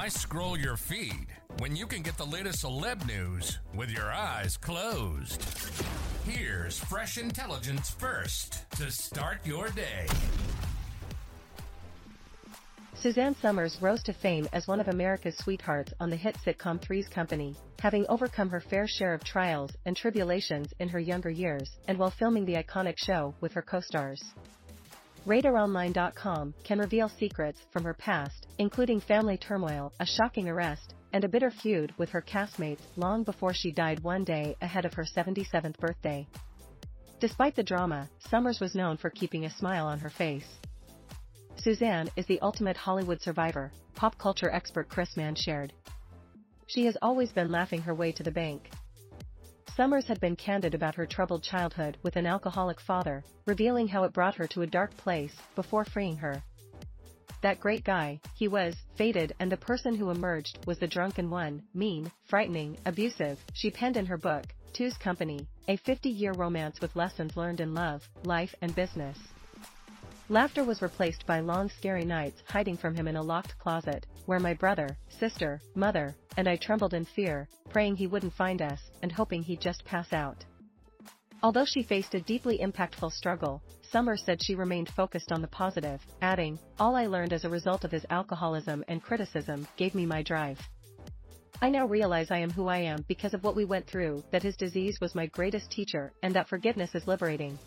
Why scroll your feed when you can get the latest celeb news with your eyes closed? Here's fresh intelligence first to start your day. Suzanne Somers rose to fame as one of America's sweethearts on the hit sitcom Three's Company, having overcome her fair share of trials and tribulations in her younger years and while filming the iconic show with her co-stars. RadarOnline.com can reveal secrets from her past, including family turmoil, a shocking arrest, and a bitter feud with her castmates long before she died one day ahead of her 77th birthday. Despite the drama, Somers was known for keeping a smile on her face. Suzanne is the ultimate Hollywood survivor, pop culture expert Chris Mann shared. She has always been laughing her way to the bank, Somers had been candid about her troubled childhood with an alcoholic father, revealing how it brought her to a dark place before freeing her. That great guy, he was, faded and the person who emerged was the drunken one, mean, frightening, abusive, she penned in her book, Two's Company, a 50-year romance with lessons learned in love, life and business. Laughter was replaced by long scary nights hiding from him in a locked closet, where my brother, sister, mother, and I trembled in fear, praying he wouldn't find us, and hoping he'd just pass out. Although she faced a deeply impactful struggle, Summer said she remained focused on the positive, adding, All I learned as a result of his alcoholism and criticism gave me my drive. I now realize I am who I am because of what we went through, that his disease was my greatest teacher, and that forgiveness is liberating.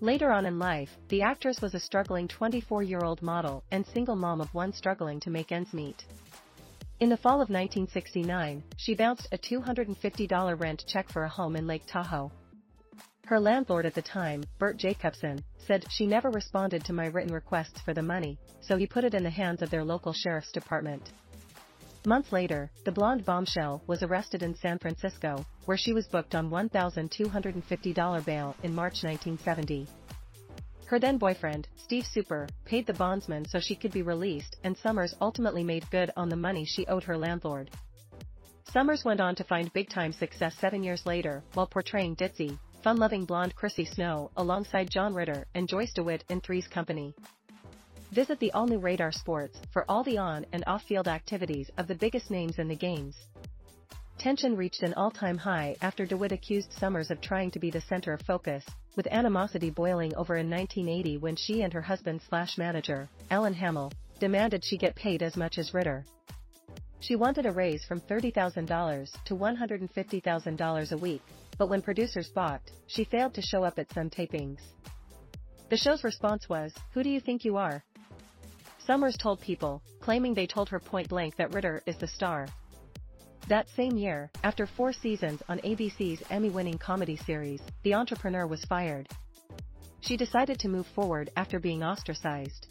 Later on in life, the actress was a struggling 24-year-old model and single mom of one struggling to make ends meet. In the fall of 1969, she bounced a $250 rent check for a home in Lake Tahoe. Her landlord at the time, Bert Jacobson, said she never responded to my written requests for the money, so he put it in the hands of their local sheriff's department. Months later, the blonde bombshell was arrested in San Francisco, where she was booked on $1,250 bail in March 1970. Her then boyfriend, Steve Super, paid the bondsman so she could be released and Somers ultimately made good on the money she owed her landlord. Somers went on to find big-time success seven years later while portraying ditzy, fun-loving blonde Chrissy Snow alongside John Ritter and Joyce DeWitt in Three's Company. Visit the all-new Radar Sports for all the on- and off-field activities of the biggest names in the games. Tension reached an all-time high after DeWitt accused Somers of trying to be the center of focus, with animosity boiling over in 1980 when she and her husband-slash-manager, Alan Hamel, demanded she get paid as much as Ritter. She wanted a raise from $30,000 to $150,000 a week, but when producers balked, she failed to show up at some tapings. The show's response was, Who do you think you are? Somers told People, claiming they told her point blank that Ritter is the star. That same year, after four seasons on ABC's Emmy-winning comedy series, the entrepreneur was fired. She decided to move forward after being ostracized.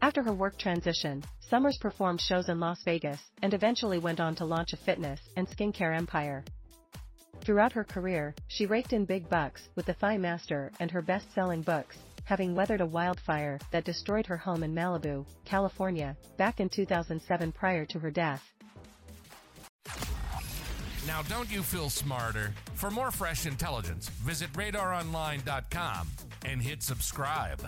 After her work transition, Somers performed shows in Las Vegas and eventually went on to launch a fitness and skincare empire. Throughout her career, she raked in big bucks with The Thigh Master and her best-selling books, having weathered a wildfire that destroyed her home in Malibu, California, back in 2007 prior to her death. Now, don't you feel smarter? For more fresh intelligence, visit radaronline.com and hit subscribe.